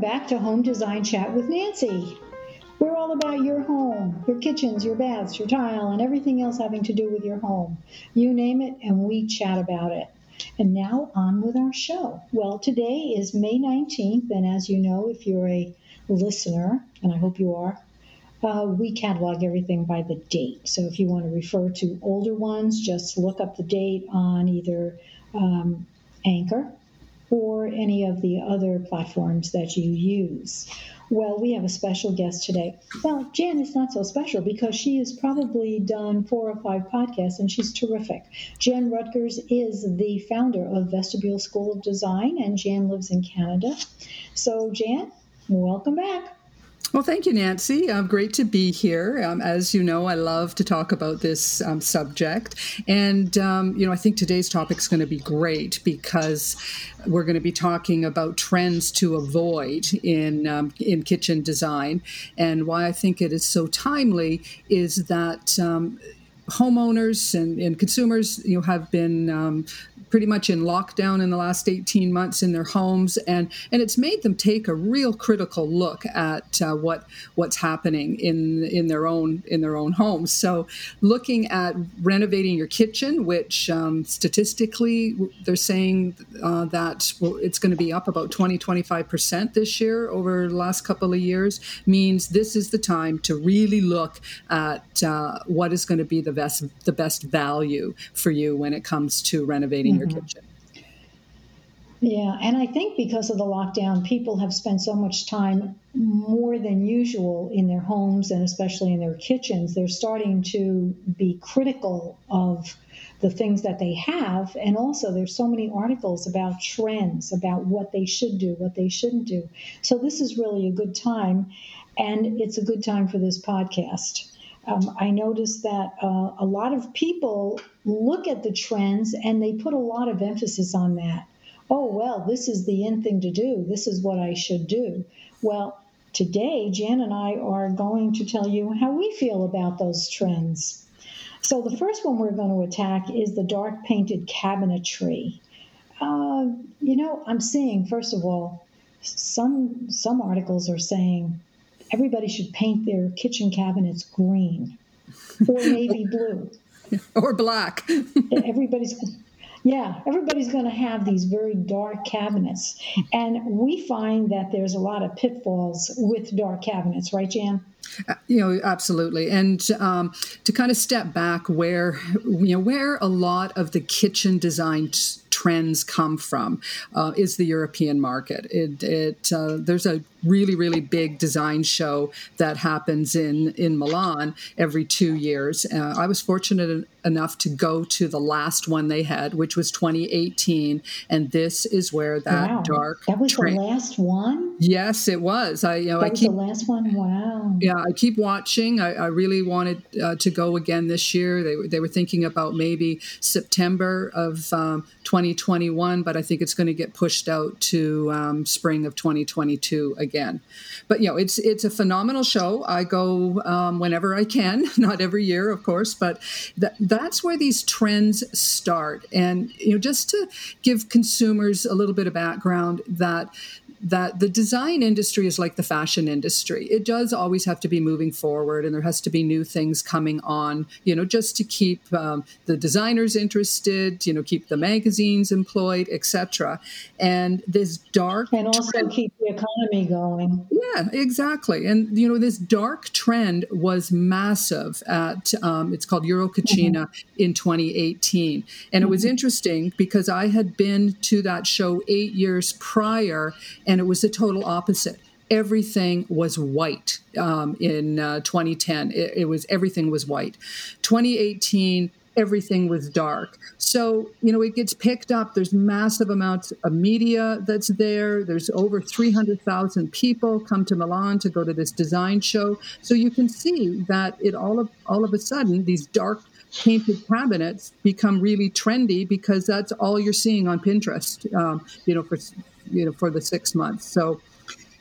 back to Home Design Chat with Nancy. We're all about your home, your kitchens, your baths, your tile, and everything else having to do with your home. You name it, and we chat about it. And now on with our show. Well, today is May 19th, and as you know, if you're a listener, and I hope you are, uh, we catalog everything by the date. So if you want to refer to older ones, just look up the date on either um, Anchor or any of the other platforms that you use. Well, we have a special guest today. Well, Jan is not so special because she has probably done four or five podcasts and she's terrific. Jan Rutgers is the founder of Vestibule School of Design and Jan lives in Canada. So, Jan, welcome back. Well, thank you, Nancy. Um, great to be here. Um, as you know, I love to talk about this um, subject. And, um, you know, I think today's topic is going to be great because we're going to be talking about trends to avoid in, um, in kitchen design. And why I think it is so timely is that um, homeowners and, and, consumers you know have been um, pretty much in lockdown in the last 18 months in their homes, and and it's made them take a real critical look at uh, what what's happening in in their own in their own homes. So, looking at renovating your kitchen, which um, statistically they're saying uh, that it's going to be up about 20 25 percent this year over the last couple of years, means this is the time to really look at uh, what is going to be the best the best value for you when it comes to renovating mm-hmm. Your mm-hmm. kitchen. Yeah, and I think because of the lockdown, people have spent so much time more than usual in their homes and especially in their kitchens. They're starting to be critical of the things that they have. And also, there's so many articles about trends, about what they should do, what they shouldn't do. So, this is really a good time. And it's a good time for this podcast um, I noticed that uh, a lot of people look at the trends and they put a lot of emphasis on that. Oh, well, this is the in thing to do. This is what I should do. Well, today, Jan and I are going to tell you how we feel about those trends. So, the first one we're going to attack is the dark painted cabinetry. Uh, you know, I'm seeing, first of all, some some articles are saying everybody should paint their kitchen cabinets green or navy blue or black. everybody's yeah, everybody's going to have these very dark cabinets. And we find that there's a lot of pitfalls with dark cabinets, right, Jan? Uh, you know, absolutely. And um, to kind of step back where, you know, where a lot of the kitchen design trends come from uh, is the European market. It, it uh, there's a really really big design show that happens in in Milan every two years. Uh, I was fortunate enough to go to the last one they had, which was 2018, and this is where that wow. dark. That was the last one. Yes, it was. I you know that I was keep the last one. Wow. Yeah, I keep watching. I, I really wanted uh, to go again this year. They they were thinking about maybe September of um, 2021, but I think it's going to get pushed out to um, spring of 2022 again. But you know, it's it's a phenomenal show. I go um, whenever I can, not every year, of course, but th- that's where these trends start. And you know, just to give consumers a little bit of background, that that the design industry is like the fashion industry. It does always have to be moving forward, and there has to be new things coming on, you know, just to keep um, the designers interested, you know, keep the magazines employed, etc. And this dark and also trend, keep the economy going. Yeah, exactly. And you know, this dark trend was massive at um, it's called EuroCucina mm-hmm. in 2018, and mm-hmm. it was mm-hmm. interesting because I had been to that show eight years prior and it was the total opposite. Everything was white um, in uh, 2010. It, it was everything was white. 2018, everything was dark. So, you know, it gets picked up. There's massive amounts of media that's there. There's over 300,000 people come to Milan to go to this design show. So you can see that it all of all of a sudden these dark painted cabinets become really trendy because that's all you're seeing on Pinterest. Um, you know, for you know for the six months. So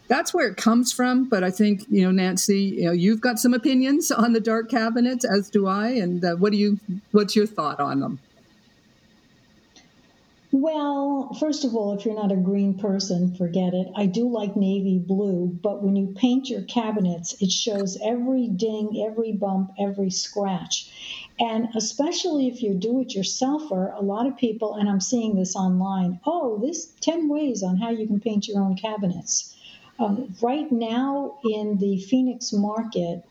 that's where it comes from. But I think you know, Nancy, you know, you've got some opinions on the dark cabinets, as do I. And uh, what do you? What's your thought on them? Well, first of all, if you're not a green person, forget it. I do like navy blue, but when you paint your cabinets, it shows every ding, every bump, every scratch. And especially if you're do it yourselfer, a lot of people, and I'm seeing this online, oh, this 10 ways on how you can paint your own cabinets. Um, right now in the Phoenix market,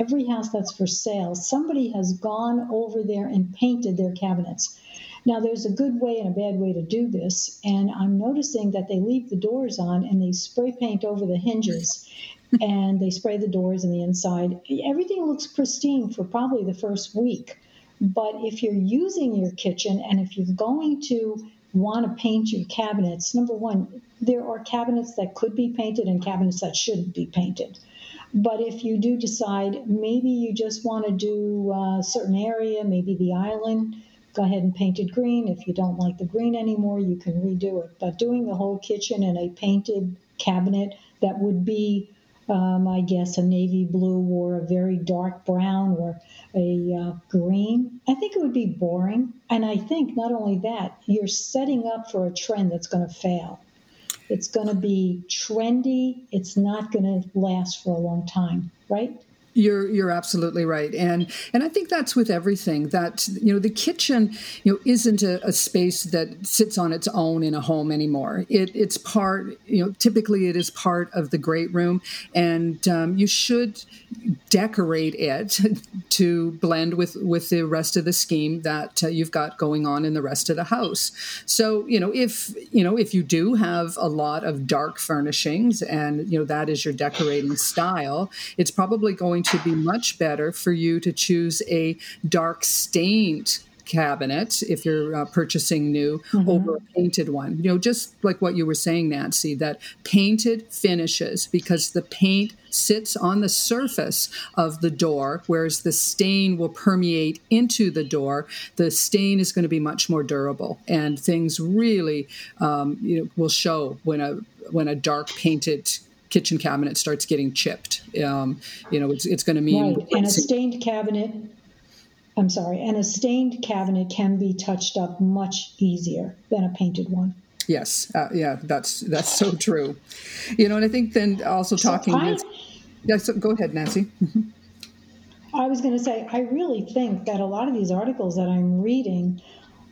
every house that's for sale, somebody has gone over there and painted their cabinets. Now, there's a good way and a bad way to do this, and I'm noticing that they leave the doors on and they spray paint over the hinges and they spray the doors and the inside. Everything looks pristine for probably the first week. But if you're using your kitchen and if you're going to want to paint your cabinets, number one, there are cabinets that could be painted and cabinets that shouldn't be painted. But if you do decide maybe you just want to do a certain area, maybe the island, go ahead and paint it green. If you don't like the green anymore, you can redo it. But doing the whole kitchen in a painted cabinet that would be, um, I guess, a navy blue or a very dark brown or a uh, green, I think it would be boring. And I think not only that, you're setting up for a trend that's going to fail. It's going to be trendy. It's not going to last for a long time, right? You're you're absolutely right, and and I think that's with everything that you know the kitchen you know isn't a, a space that sits on its own in a home anymore. It, it's part you know typically it is part of the great room, and um, you should decorate it to blend with with the rest of the scheme that uh, you've got going on in the rest of the house. So you know if you know if you do have a lot of dark furnishings and you know that is your decorating style, it's probably going to be much better for you to choose a dark stained cabinet if you're uh, purchasing new mm-hmm. over a painted one. You know, just like what you were saying, Nancy, that painted finishes because the paint sits on the surface of the door, whereas the stain will permeate into the door. The stain is going to be much more durable, and things really um, you know, will show when a when a dark painted kitchen cabinet starts getting chipped. Um, you know, it's, it's going to mean. Right. And a stained cabinet, I'm sorry, and a stained cabinet can be touched up much easier than a painted one. Yes, uh, yeah, that's that's so true. You know, and I think then also talking. So I, with, yeah, so go ahead, Nancy. I was going to say, I really think that a lot of these articles that I'm reading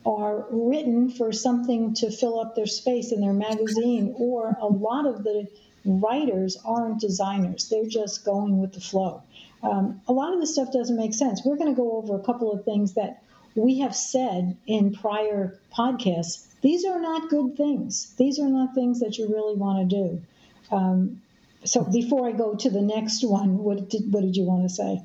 are written for something to fill up their space in their magazine, or a lot of the writers aren't designers, they're just going with the flow. Um, a lot of this stuff doesn't make sense. We're going to go over a couple of things that we have said in prior podcasts. These are not good things. These are not things that you really want to do. Um, so before I go to the next one, what did what did you want to say?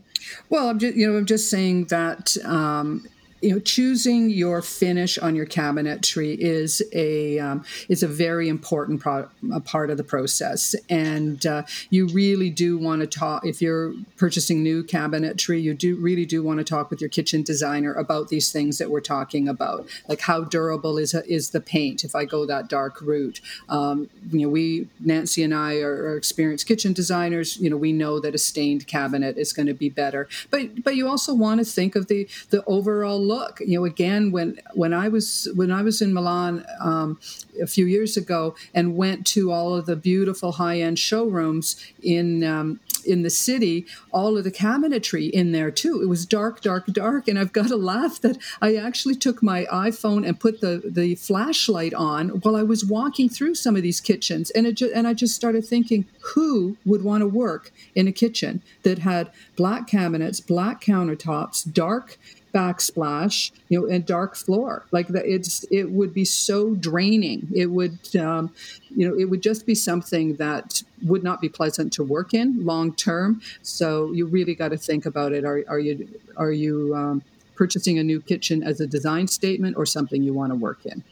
Well, I'm just you know I'm just saying that um, you know choosing your finish on your cabinetry is a um, is a very important pro- a part of the process. And uh, you really do want to talk if you're purchasing new cabinetry you do really do want to talk with your kitchen designer about these things that we're talking about. Like how durable is is the paint? If I go that dark route um, you know we Nancy and I are, are experienced kitchen designers. You know we know that a stained cabinet is going to be better. But but you also want to think of the the overall look. You know, again, when when I was when I was in Milan um, a few years ago and went to all of the beautiful high end showrooms in um, in the city, all of the cabinetry in there too. It was dark, dark, dark, and I've got to laugh that I actually took my iPhone and put the the flashlight on while I was walking through some of these kitchens, and it and I just started thinking, who would want to work in a kitchen that had black cabinets, black countertops, dark backsplash, you know, and dark floor. Like that, it's it would be so draining. It would, um, you know, it would just be something that would not be pleasant to work in long term. So you really got to think about it. Are, are you are you um, purchasing a new kitchen as a design statement or something you want to work in?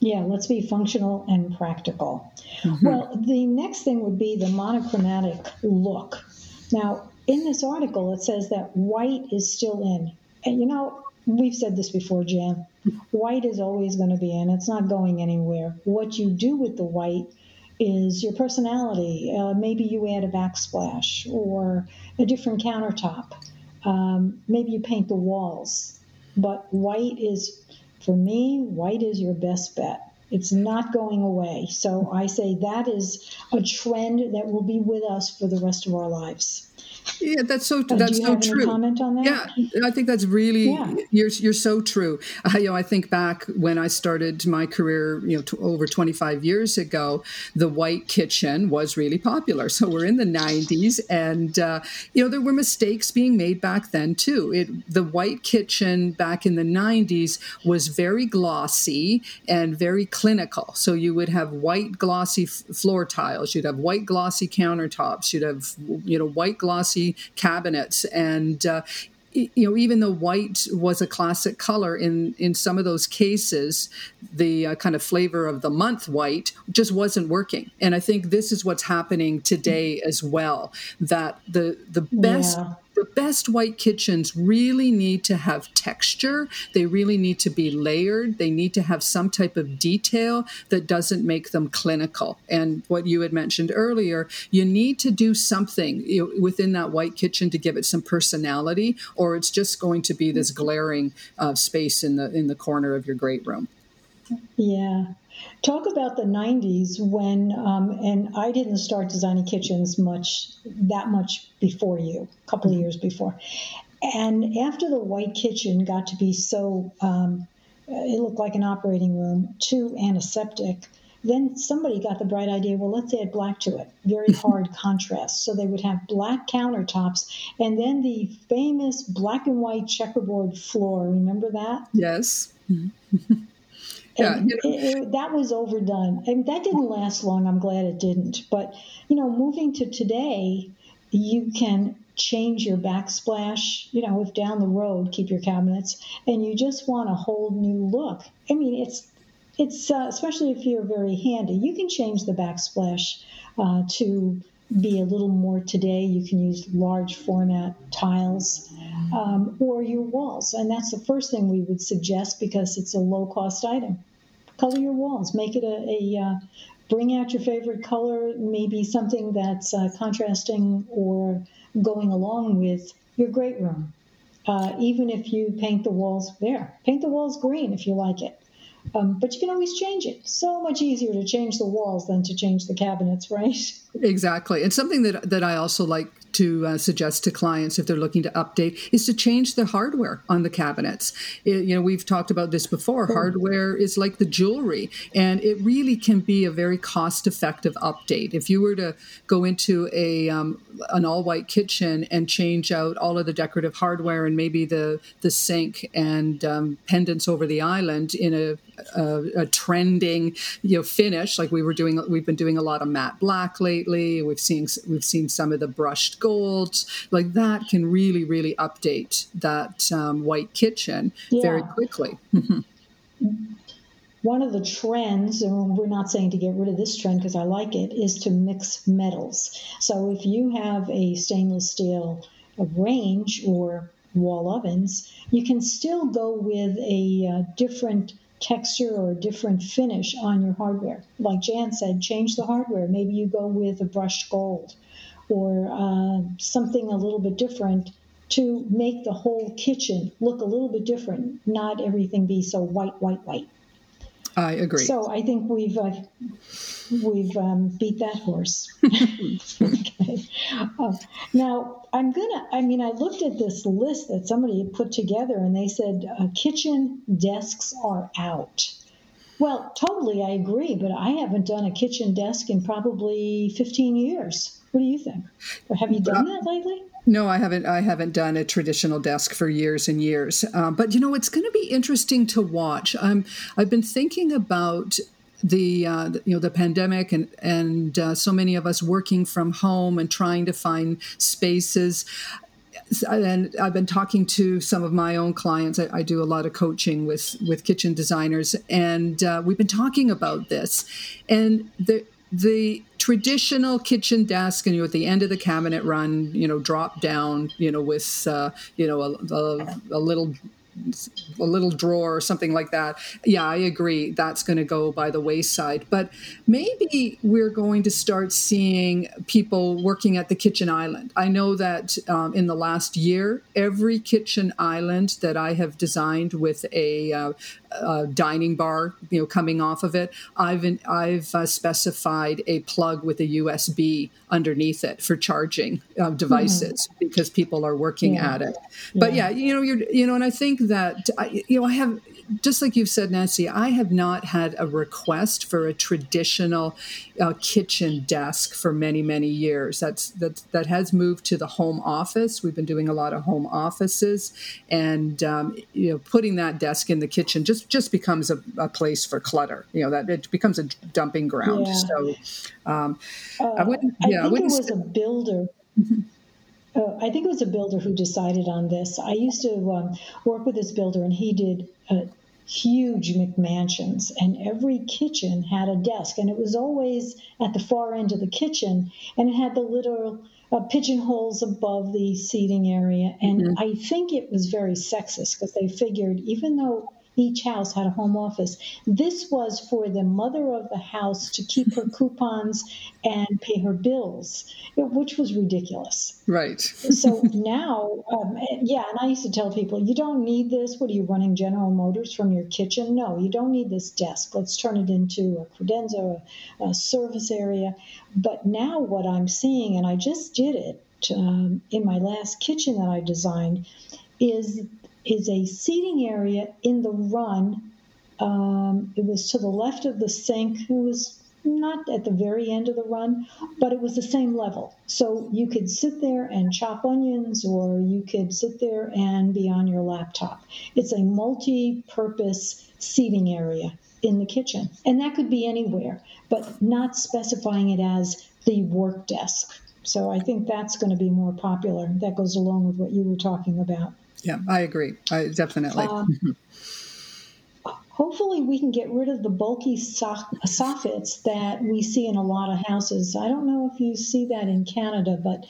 Yeah, let's be functional and practical. Mm-hmm. Well, the next thing would be the monochromatic look. Now, in this article, it says that white is still in. And you know, we've said this before, Jan. White is always going to be in, it's not going anywhere. What you do with the white is your personality. Uh, maybe you add a backsplash or a different countertop. Um, maybe you paint the walls. But white is For me, white is your best bet. It's not going away. So I say that is a trend that will be with us for the rest of our lives. Yeah, that's so. That's so true. comment on that? Yeah, I think that's really yeah. you're you're so true. Uh, you know, I think back when I started my career, you know, t- over 25 years ago, the white kitchen was really popular. So we're in the 90s, and uh, you know there were mistakes being made back then too. It the white kitchen back in the 90s was very glossy and very clinical. So you would have white glossy f- floor tiles, you'd have white glossy countertops, you'd have you know white glossy glossy cabinets. And uh, you know even though white was a classic color in in some of those cases the uh, kind of flavor of the month white just wasn't working. And i think this is what's happening today as well that the the best yeah the best white kitchens really need to have texture. They really need to be layered. They need to have some type of detail that doesn't make them clinical. And what you had mentioned earlier, you need to do something within that white kitchen to give it some personality, or it's just going to be this glaring uh, space in the in the corner of your great room. Yeah. Talk about the 90s when, um, and I didn't start designing kitchens much, that much before you, a couple of years before. And after the white kitchen got to be so, um, it looked like an operating room, too antiseptic, then somebody got the bright idea well, let's add black to it. Very hard contrast. So they would have black countertops and then the famous black and white checkerboard floor. Remember that? Yes. yeah, you know. it, it, that was overdone. and that didn't last long. I'm glad it didn't. But you know, moving to today, you can change your backsplash. You know, if down the road, keep your cabinets, and you just want a whole new look. I mean, it's it's uh, especially if you're very handy. You can change the backsplash uh, to be a little more today. You can use large format tiles um, or your walls. And that's the first thing we would suggest because it's a low cost item. Color your walls, make it a, a uh, bring out your favorite color, maybe something that's uh, contrasting or going along with your great room. Uh, even if you paint the walls there, paint the walls green if you like it. Um, but you can always change it. So much easier to change the walls than to change the cabinets, right? Exactly. And something that, that I also like to uh, suggest to clients if they're looking to update is to change the hardware on the cabinets. It, you know, we've talked about this before. Hardware is like the jewelry, and it really can be a very cost-effective update. If you were to go into a um, an all-white kitchen and change out all of the decorative hardware and maybe the the sink and um, pendants over the island in a, a, a trending you know finish. Like we were doing we've been doing a lot of matte black lately. We've seen we've seen some of the brushed golds. Like that can really really update that um, white kitchen yeah. very quickly one of the trends, and we're not saying to get rid of this trend because I like it, is to mix metals. So if you have a stainless steel range or wall ovens, you can still go with a uh, different texture or a different finish on your hardware. Like Jan said, change the hardware. Maybe you go with a brushed gold or uh, something a little bit different to make the whole kitchen look a little bit different, not everything be so white, white, white. I agree. So I think we've uh, we've um, beat that horse. okay. Uh, now I'm gonna. I mean, I looked at this list that somebody had put together, and they said uh, kitchen desks are out. Well, totally, I agree, but I haven't done a kitchen desk in probably 15 years. What do you think? Or have you done that lately? No, I haven't. I haven't done a traditional desk for years and years. Um, but you know, it's going to be interesting to watch. I've been thinking about the uh, you know the pandemic and and uh, so many of us working from home and trying to find spaces and I've been talking to some of my own clients. I, I do a lot of coaching with with kitchen designers, and uh, we've been talking about this. And the the traditional kitchen desk and you at the end of the cabinet run you know drop down you know with uh, you know a, a, a little a little drawer or something like that. Yeah, I agree. That's going to go by the wayside. But maybe we're going to start seeing people working at the kitchen island. I know that um, in the last year, every kitchen island that I have designed with a uh, uh, dining bar, you know, coming off of it, I've I've uh, specified a plug with a USB underneath it for charging uh, devices mm-hmm. because people are working yeah. at it. But yeah. yeah, you know, you're you know, and I think that I, you know, I have just like you've said, Nancy, I have not had a request for a traditional uh, kitchen desk for many, many years. That's that that has moved to the home office. We've been doing a lot of home offices, and um, you know, putting that desk in the kitchen just just becomes a, a, place for clutter. You know, that it becomes a dumping ground. Yeah. So, um, uh, I wouldn't. Yeah, I, think I wouldn't. It was a builder. Mm-hmm. Uh, I think it was a builder who decided on this. I used to um, work with this builder, and he did uh, huge McMansions, and every kitchen had a desk, and it was always at the far end of the kitchen, and it had the little uh, pigeonholes above the seating area. And mm-hmm. I think it was very sexist because they figured even though each house had a home office. This was for the mother of the house to keep her coupons and pay her bills, which was ridiculous. Right. so now, um, yeah, and I used to tell people, you don't need this. What are you running General Motors from your kitchen? No, you don't need this desk. Let's turn it into a credenza, a, a service area. But now, what I'm seeing, and I just did it um, in my last kitchen that I designed, is is a seating area in the run. Um, it was to the left of the sink. It was not at the very end of the run, but it was the same level. So you could sit there and chop onions, or you could sit there and be on your laptop. It's a multi purpose seating area in the kitchen. And that could be anywhere, but not specifying it as the work desk. So I think that's going to be more popular. That goes along with what you were talking about. Yeah, I agree. I definitely. Um, hopefully, we can get rid of the bulky soffits that we see in a lot of houses. I don't know if you see that in Canada, but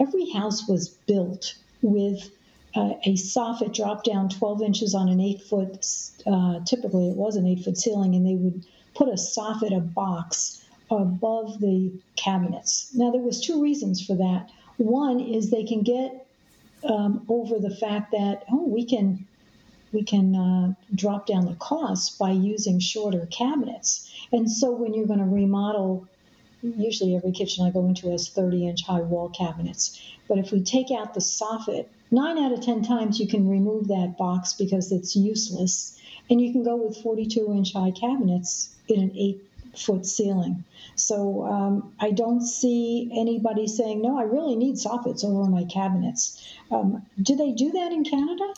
every house was built with uh, a soffit drop down 12 inches on an eight foot, uh, typically it was an eight foot ceiling, and they would put a soffit, a box, above the cabinets. Now, there was two reasons for that. One is they can get um, over the fact that oh we can we can uh, drop down the cost by using shorter cabinets. And so when you're going to remodel, usually every kitchen I go into has 30 inch high wall cabinets. But if we take out the soffit, nine out of 10 times you can remove that box because it's useless. And you can go with 42 inch high cabinets in an eight foot ceiling. So um, I don't see anybody saying, no, I really need soffits over my cabinets. Um, do they do that in Canada?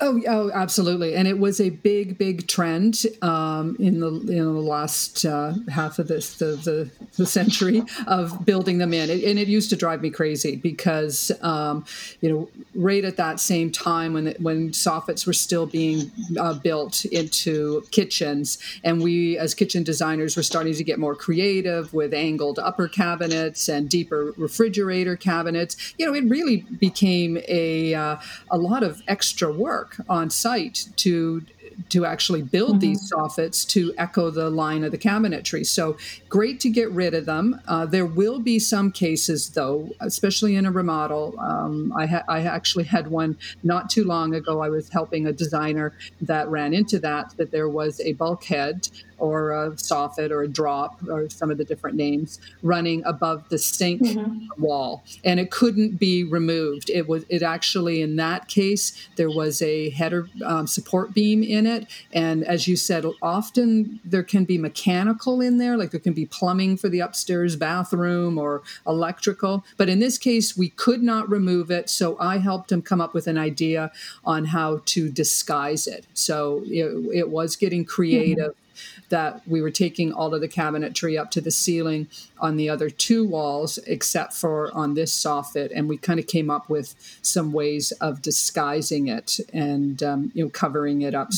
Oh, oh, absolutely, and it was a big, big trend um, in the in the last uh, half of this the, the, the century of building them in, it, and it used to drive me crazy because um, you know right at that same time when when soffits were still being uh, built into kitchens, and we as kitchen designers were starting to get more creative with angled upper cabinets and deeper refrigerator cabinets. You know, it really became a uh, a lot of extra work work on site to to actually build mm-hmm. these soffits to echo the line of the cabinetry. So great to get rid of them. Uh, there will be some cases, though, especially in a remodel. Um, I, ha- I actually had one not too long ago. I was helping a designer that ran into that, that there was a bulkhead or a soffit or a drop or some of the different names running above the sink mm-hmm. wall. And it couldn't be removed. It was it actually in that case there was a header um, support beam in it. And as you said often there can be mechanical in there like there can be plumbing for the upstairs bathroom or electrical. But in this case we could not remove it. So i helped him come up with an idea on how to disguise it. So it, it was getting creative. mm-hmm that we were taking all of the cabinetry up to the ceiling on the other two walls, except for on this soffit, and we kind of came up with some ways of disguising it and um, you know covering it up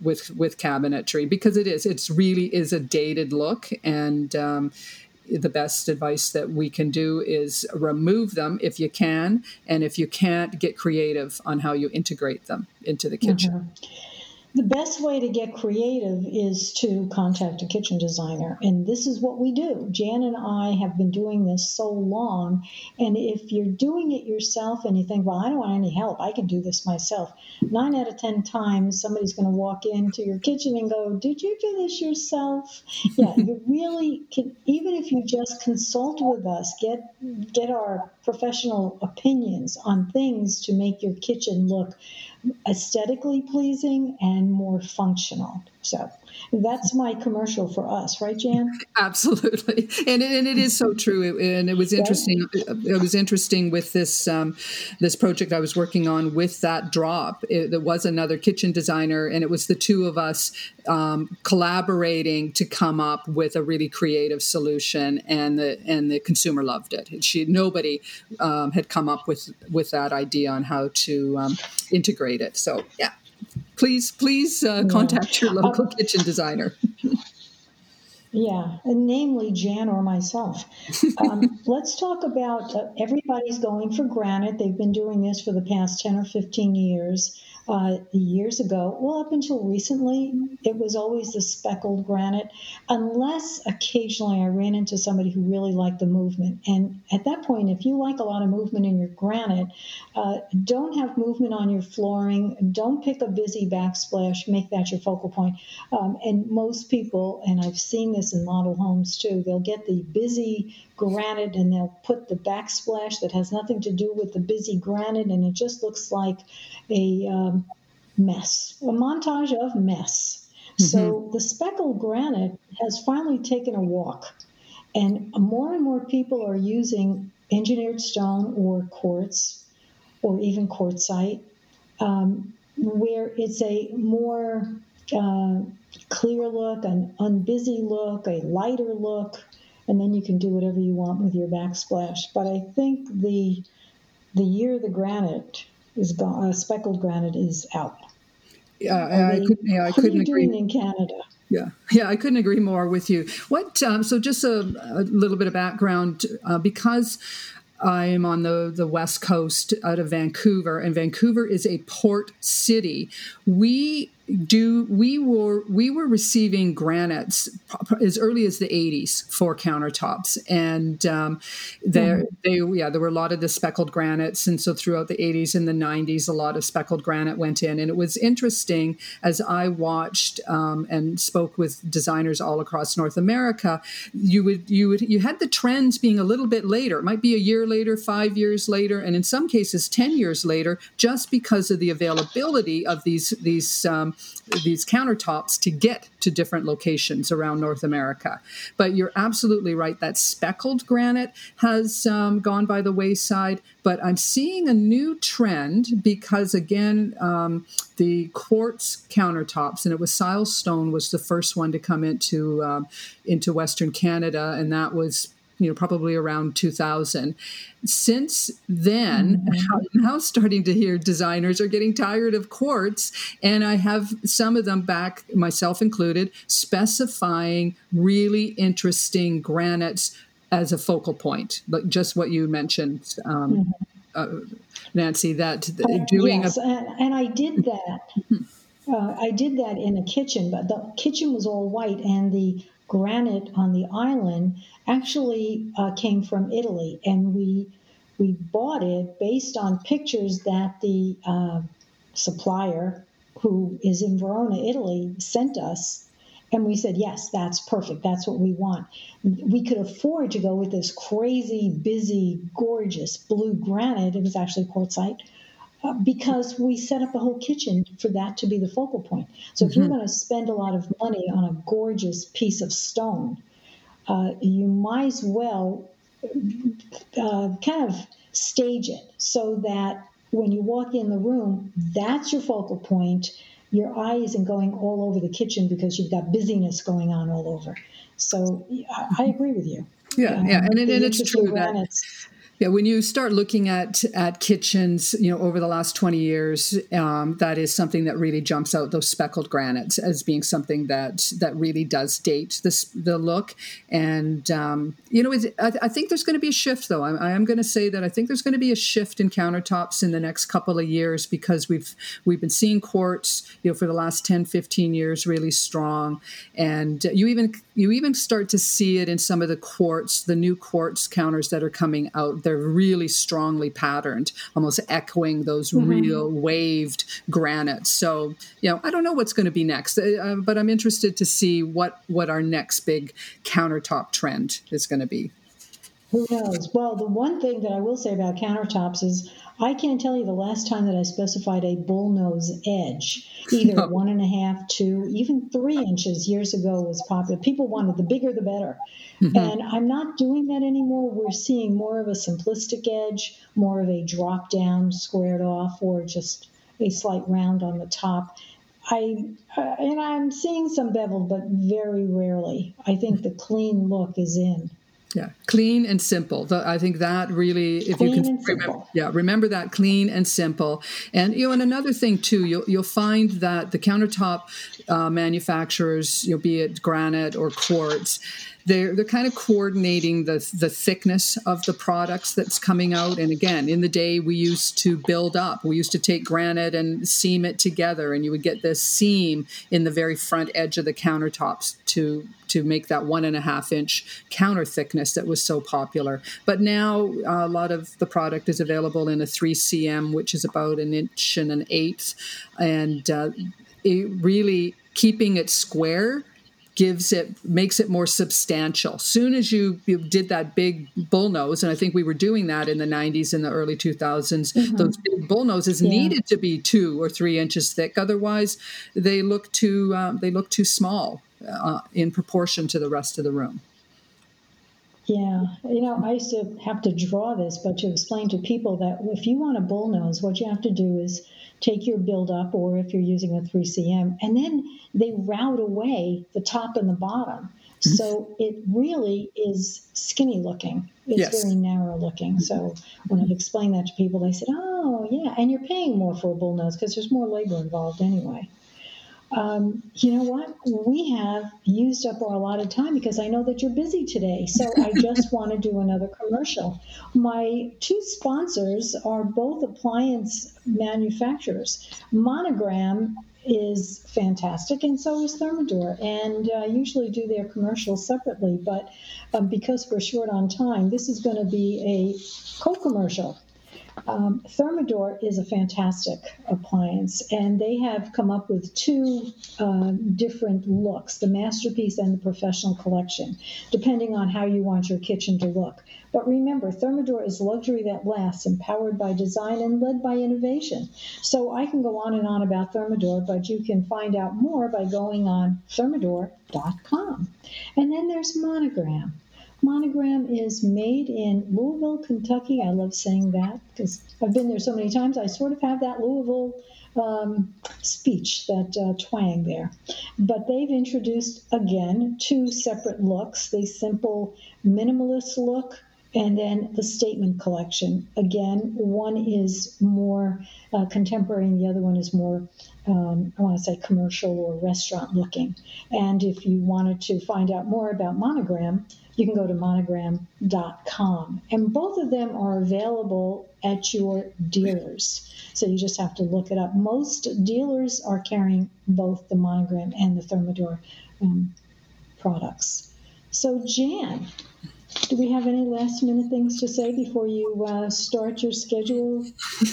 with with cabinetry because it is it's really is a dated look and. Um, the best advice that we can do is remove them if you can, and if you can't, get creative on how you integrate them into the kitchen. Mm-hmm. The best way to get creative is to contact a kitchen designer. And this is what we do. Jan and I have been doing this so long. And if you're doing it yourself and you think, well, I don't want any help, I can do this myself, nine out of 10 times somebody's going to walk into your kitchen and go, Did you do this yourself? yeah, you really can, even if you just consult with us, get, get our professional opinions on things to make your kitchen look aesthetically pleasing and more functional. So that's my commercial for us, right, Jan? Absolutely, and and it is so true. And it was interesting. It was interesting with this um, this project I was working on with that drop. It, there was another kitchen designer, and it was the two of us um, collaborating to come up with a really creative solution, and the and the consumer loved it. And She nobody um, had come up with with that idea on how to um, integrate it. So yeah, please please uh, contact your local kitchen designer. yeah, and namely Jan or myself. Um, let's talk about uh, everybody's going for granite. They've been doing this for the past 10 or 15 years uh, years ago, well, up until recently, it was always the speckled granite, unless occasionally I ran into somebody who really liked the movement. And at that point, if you like a lot of movement in your granite, uh, don't have movement on your flooring, don't pick a busy backsplash, make that your focal point. Um, and most people, and I've seen this in model homes too, they'll get the busy granite and they'll put the backsplash that has nothing to do with the busy granite, and it just looks like a um, mess, a montage of mess. Mm-hmm. So the speckled granite has finally taken a walk, and more and more people are using engineered stone or quartz or even quartzite, um, where it's a more uh, clear look, an unbusy look, a lighter look, and then you can do whatever you want with your backsplash. But I think the the year the granite is gone, uh, speckled granite is out. Yeah, I, could, yeah, I couldn't agree. in Canada? Yeah, yeah, I couldn't agree more with you. What? Um, so, just a, a, little bit of background, uh, because I am on the the west coast out of Vancouver, and Vancouver is a port city. We do we were we were receiving granites as early as the 80s for countertops. And um, there mm-hmm. they yeah there were a lot of the speckled granites. And so throughout the 80s and the 90s a lot of speckled granite went in. And it was interesting as i watched um, and spoke with designers all across north america you would you would you had the trends being a little bit later. It might be a year later five years later and in some cases 10 years later just because of the availability of these these um, these countertops to get to different locations around North America. But you're absolutely right. That speckled granite has um, gone by the wayside. But I'm seeing a new trend because, again, um, the quartz countertops, and it was silestone was the first one to come into um, into Western Canada, and that was you know probably around 2000 since then mm-hmm. i'm now starting to hear designers are getting tired of quartz and i have some of them back myself included specifying really interesting granites as a focal point like just what you mentioned um, mm-hmm. uh, nancy that uh, doing yes, a- and, and i did that uh, I did that in a kitchen, but the kitchen was all white, and the granite on the island actually uh, came from Italy, and we we bought it based on pictures that the uh, supplier, who is in Verona, Italy, sent us. And we said, yes, that's perfect. That's what we want. We could afford to go with this crazy, busy, gorgeous blue granite. It was actually quartzite uh, because we set up a whole kitchen for that to be the focal point. So if mm-hmm. you're going to spend a lot of money on a gorgeous piece of stone, uh, you might as well uh, kind of stage it so that when you walk in the room, that's your focal point. Your eye isn't going all over the kitchen because you've got busyness going on all over. So I, I agree with you. Yeah, yeah, and, and, and it's true that Yeah, when you start looking at at kitchens, you know, over the last twenty years, um, that is something that really jumps out. Those speckled granites as being something that that really does date this the look. And um, you know, I, I, think there's going to be a shift, though. I, I am going to say that I think there's going to be a shift in countertops in the next couple of years because we've we've been seeing quartz, you know, for the last 10, 15 years really strong, and you even you even start to see it in some of the quartz, the new quartz counters that are coming out. They're really strongly patterned, almost echoing those mm-hmm. real waved granites. So, you know, I don't know what's going to be next, uh, uh, but I'm interested to see what what our next big countertop trend is going to be. Who knows? Well, the one thing that I will say about countertops is I can't tell you the last time that I specified a bullnose edge. Either no. one and a half, two, even three inches years ago was popular. People wanted the bigger the better. Mm-hmm. And I'm not doing that anymore. We're seeing more of a simplistic edge, more of a drop down, squared off, or just a slight round on the top. I uh, and I'm seeing some beveled, but very rarely. I think the clean look is in. Yeah, clean and simple. I think that really, if clean you can, remember, yeah, remember that clean and simple. And you know, and another thing too, you'll you'll find that the countertop uh, manufacturers, you know, be it granite or quartz, they're they're kind of coordinating the the thickness of the products that's coming out. And again, in the day we used to build up. We used to take granite and seam it together, and you would get this seam in the very front edge of the countertops to to make that one and a half inch counter thickness that was so popular. But now uh, a lot of the product is available in a 3 cm, which is about an inch and an eighth, and uh, really keeping it square gives it makes it more substantial. Soon as you, you did that big bull nose, and I think we were doing that in the 90s and the early 2000s, mm-hmm. those big bull noses yeah. needed to be two or three inches thick. Otherwise, they look too um, they look too small uh, in proportion to the rest of the room. Yeah, you know, I used to have to draw this, but to explain to people that if you want a bull nose, what you have to do is take your build up, or if you're using a 3CM, and then they route away the top and the bottom. Mm-hmm. So it really is skinny looking. It's yes. very narrow looking. So when I've explained that to people, they said, "Oh, yeah," and you're paying more for a bull nose because there's more labor involved anyway um, you know what? We have used up our allotted time because I know that you're busy today. So I just want to do another commercial. My two sponsors are both appliance manufacturers. Monogram is fantastic, and so is Thermador. And uh, usually do their commercials separately, but um, because we're short on time, this is going to be a co commercial. Um, Thermador is a fantastic appliance, and they have come up with two uh, different looks the masterpiece and the professional collection, depending on how you want your kitchen to look. But remember, Thermador is luxury that lasts, empowered by design and led by innovation. So I can go on and on about Thermador, but you can find out more by going on thermador.com. And then there's Monogram. Monogram is made in Louisville, Kentucky. I love saying that because I've been there so many times. I sort of have that Louisville um, speech, that uh, twang there. But they've introduced, again, two separate looks the simple minimalist look and then the statement collection. Again, one is more uh, contemporary and the other one is more, um, I want to say, commercial or restaurant looking. And if you wanted to find out more about Monogram, you can go to monogram.com. And both of them are available at your dealers. So you just have to look it up. Most dealers are carrying both the Monogram and the Thermador um, products. So, Jan, do we have any last minute things to say before you uh, start your schedule?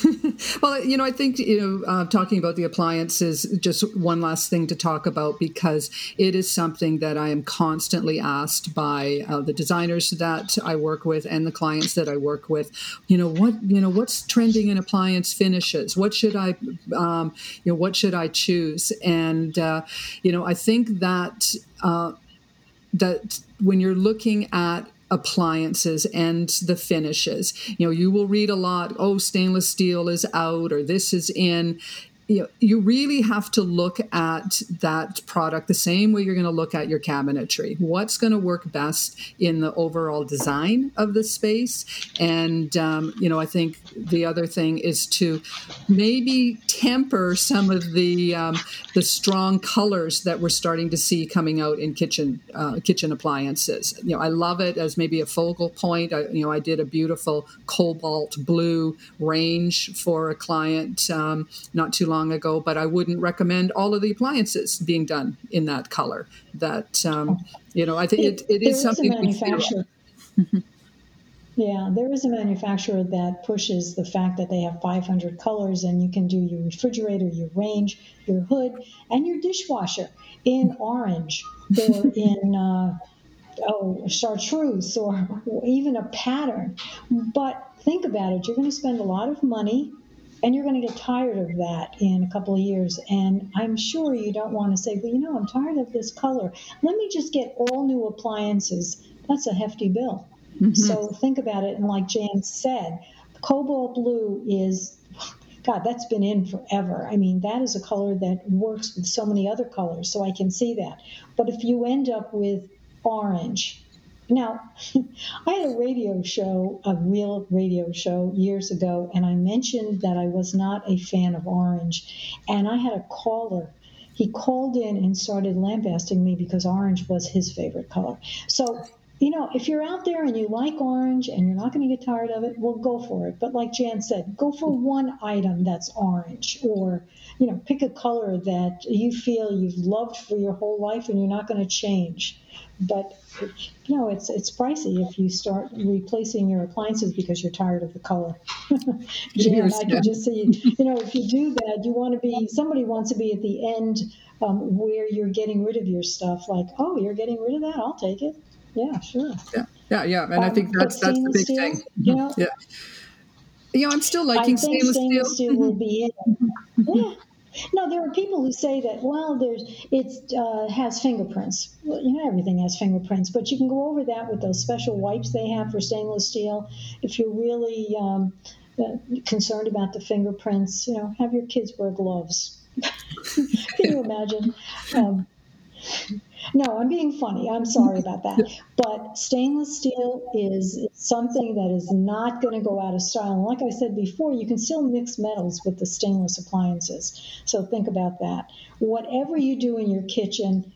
well, you know, I think, you know, uh, talking about the appliances, is just one last thing to talk about because it is something that I am constantly asked by uh, the designers that I work with and the clients that I work with. You know, what, you know, what's trending in appliance finishes? What should I, um, you know, what should I choose? And, uh, you know, I think that, uh, that when you're looking at appliances and the finishes. You know, you will read a lot, oh, stainless steel is out or this is in. You, know, you really have to look at that product the same way you're going to look at your cabinetry. What's going to work best in the overall design of the space? And, um, you know, I think the other thing is to maybe temper some of the, um, the strong colors that we're starting to see coming out in kitchen, uh, kitchen appliances. You know, I love it as maybe a focal point. I, you know, I did a beautiful cobalt blue range for a client um, not too long long ago, but I wouldn't recommend all of the appliances being done in that color. That um, you know, I think it, it is something. manufacturer. Yeah, there is a manufacturer that pushes the fact that they have 500 colors and you can do your refrigerator, your range, your hood, and your dishwasher in orange or in uh, oh chartreuse or even a pattern. But think about it, you're going to spend a lot of money and you're going to get tired of that in a couple of years. And I'm sure you don't want to say, well, you know, I'm tired of this color. Let me just get all new appliances. That's a hefty bill. Mm-hmm. So think about it. And like Jan said, cobalt blue is, God, that's been in forever. I mean, that is a color that works with so many other colors. So I can see that. But if you end up with orange, now, I had a radio show, a real radio show years ago, and I mentioned that I was not a fan of orange. And I had a caller. He called in and started lambasting me because orange was his favorite color. So, you know, if you're out there and you like orange and you're not going to get tired of it, well, go for it. But like Jan said, go for one item that's orange or, you know, pick a color that you feel you've loved for your whole life and you're not going to change but you know it's it's pricey if you start replacing your appliances because you're tired of the color. Jan, I can just see you know if you do that, you want to be somebody wants to be at the end um, where you're getting rid of your stuff. Like, oh, you're getting rid of that, I'll take it. Yeah, sure. Yeah, yeah, yeah. And um, I think that's that's the big steel, thing. You know, yeah. You know, I'm still liking stainless, stainless steel. steel will be in. Yeah. No, there are people who say that. Well, there's it uh, has fingerprints. Well, you know, everything has fingerprints, but you can go over that with those special wipes they have for stainless steel. If you're really um, uh, concerned about the fingerprints, you know, have your kids wear gloves. can you imagine? Um, no, I'm being funny. I'm sorry about that. But stainless steel is something that is not going to go out of style. And like I said before, you can still mix metals with the stainless appliances. So think about that. Whatever you do in your kitchen,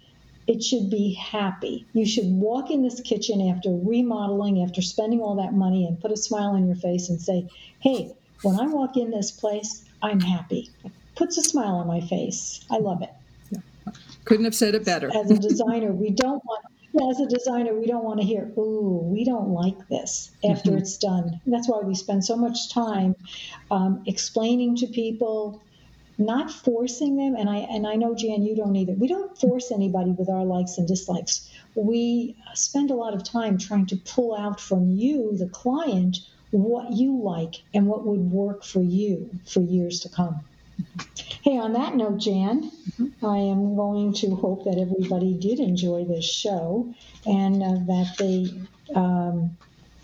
it should be happy. You should walk in this kitchen after remodeling, after spending all that money, and put a smile on your face and say, hey, when I walk in this place, I'm happy. It puts a smile on my face. I love it. Couldn't have said it better. As a designer, we don't want as a designer, we don't want to hear, "Ooh, we don't like this" after mm-hmm. it's done. That's why we spend so much time um, explaining to people, not forcing them. And I and I know Jan, you don't either. We don't force anybody with our likes and dislikes. We spend a lot of time trying to pull out from you, the client, what you like and what would work for you for years to come. Hey, on that note, Jan, mm-hmm. I am going to hope that everybody did enjoy this show and uh, that they um,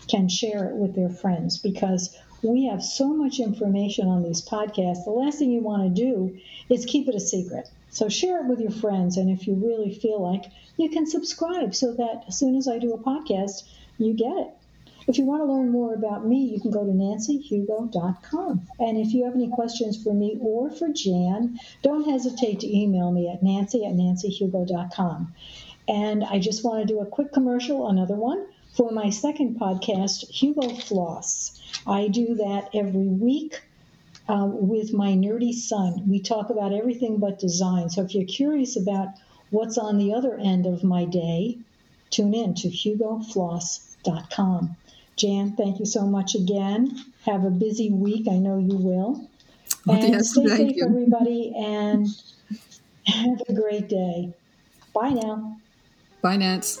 can share it with their friends because we have so much information on these podcasts. The last thing you want to do is keep it a secret. So share it with your friends. And if you really feel like you can subscribe so that as soon as I do a podcast, you get it. If you want to learn more about me, you can go to nancyhugo.com. And if you have any questions for me or for Jan, don't hesitate to email me at nancy at nancyhugo.com. And I just want to do a quick commercial, another one, for my second podcast, Hugo Floss. I do that every week. Um, with my nerdy son. We talk about everything but design. So if you're curious about what's on the other end of my day, tune in to hugofloss.com. Jan, thank you so much again. Have a busy week. I know you will. Oh, and yes, stay safe, you. everybody, and have a great day. Bye now. Bye, Nance.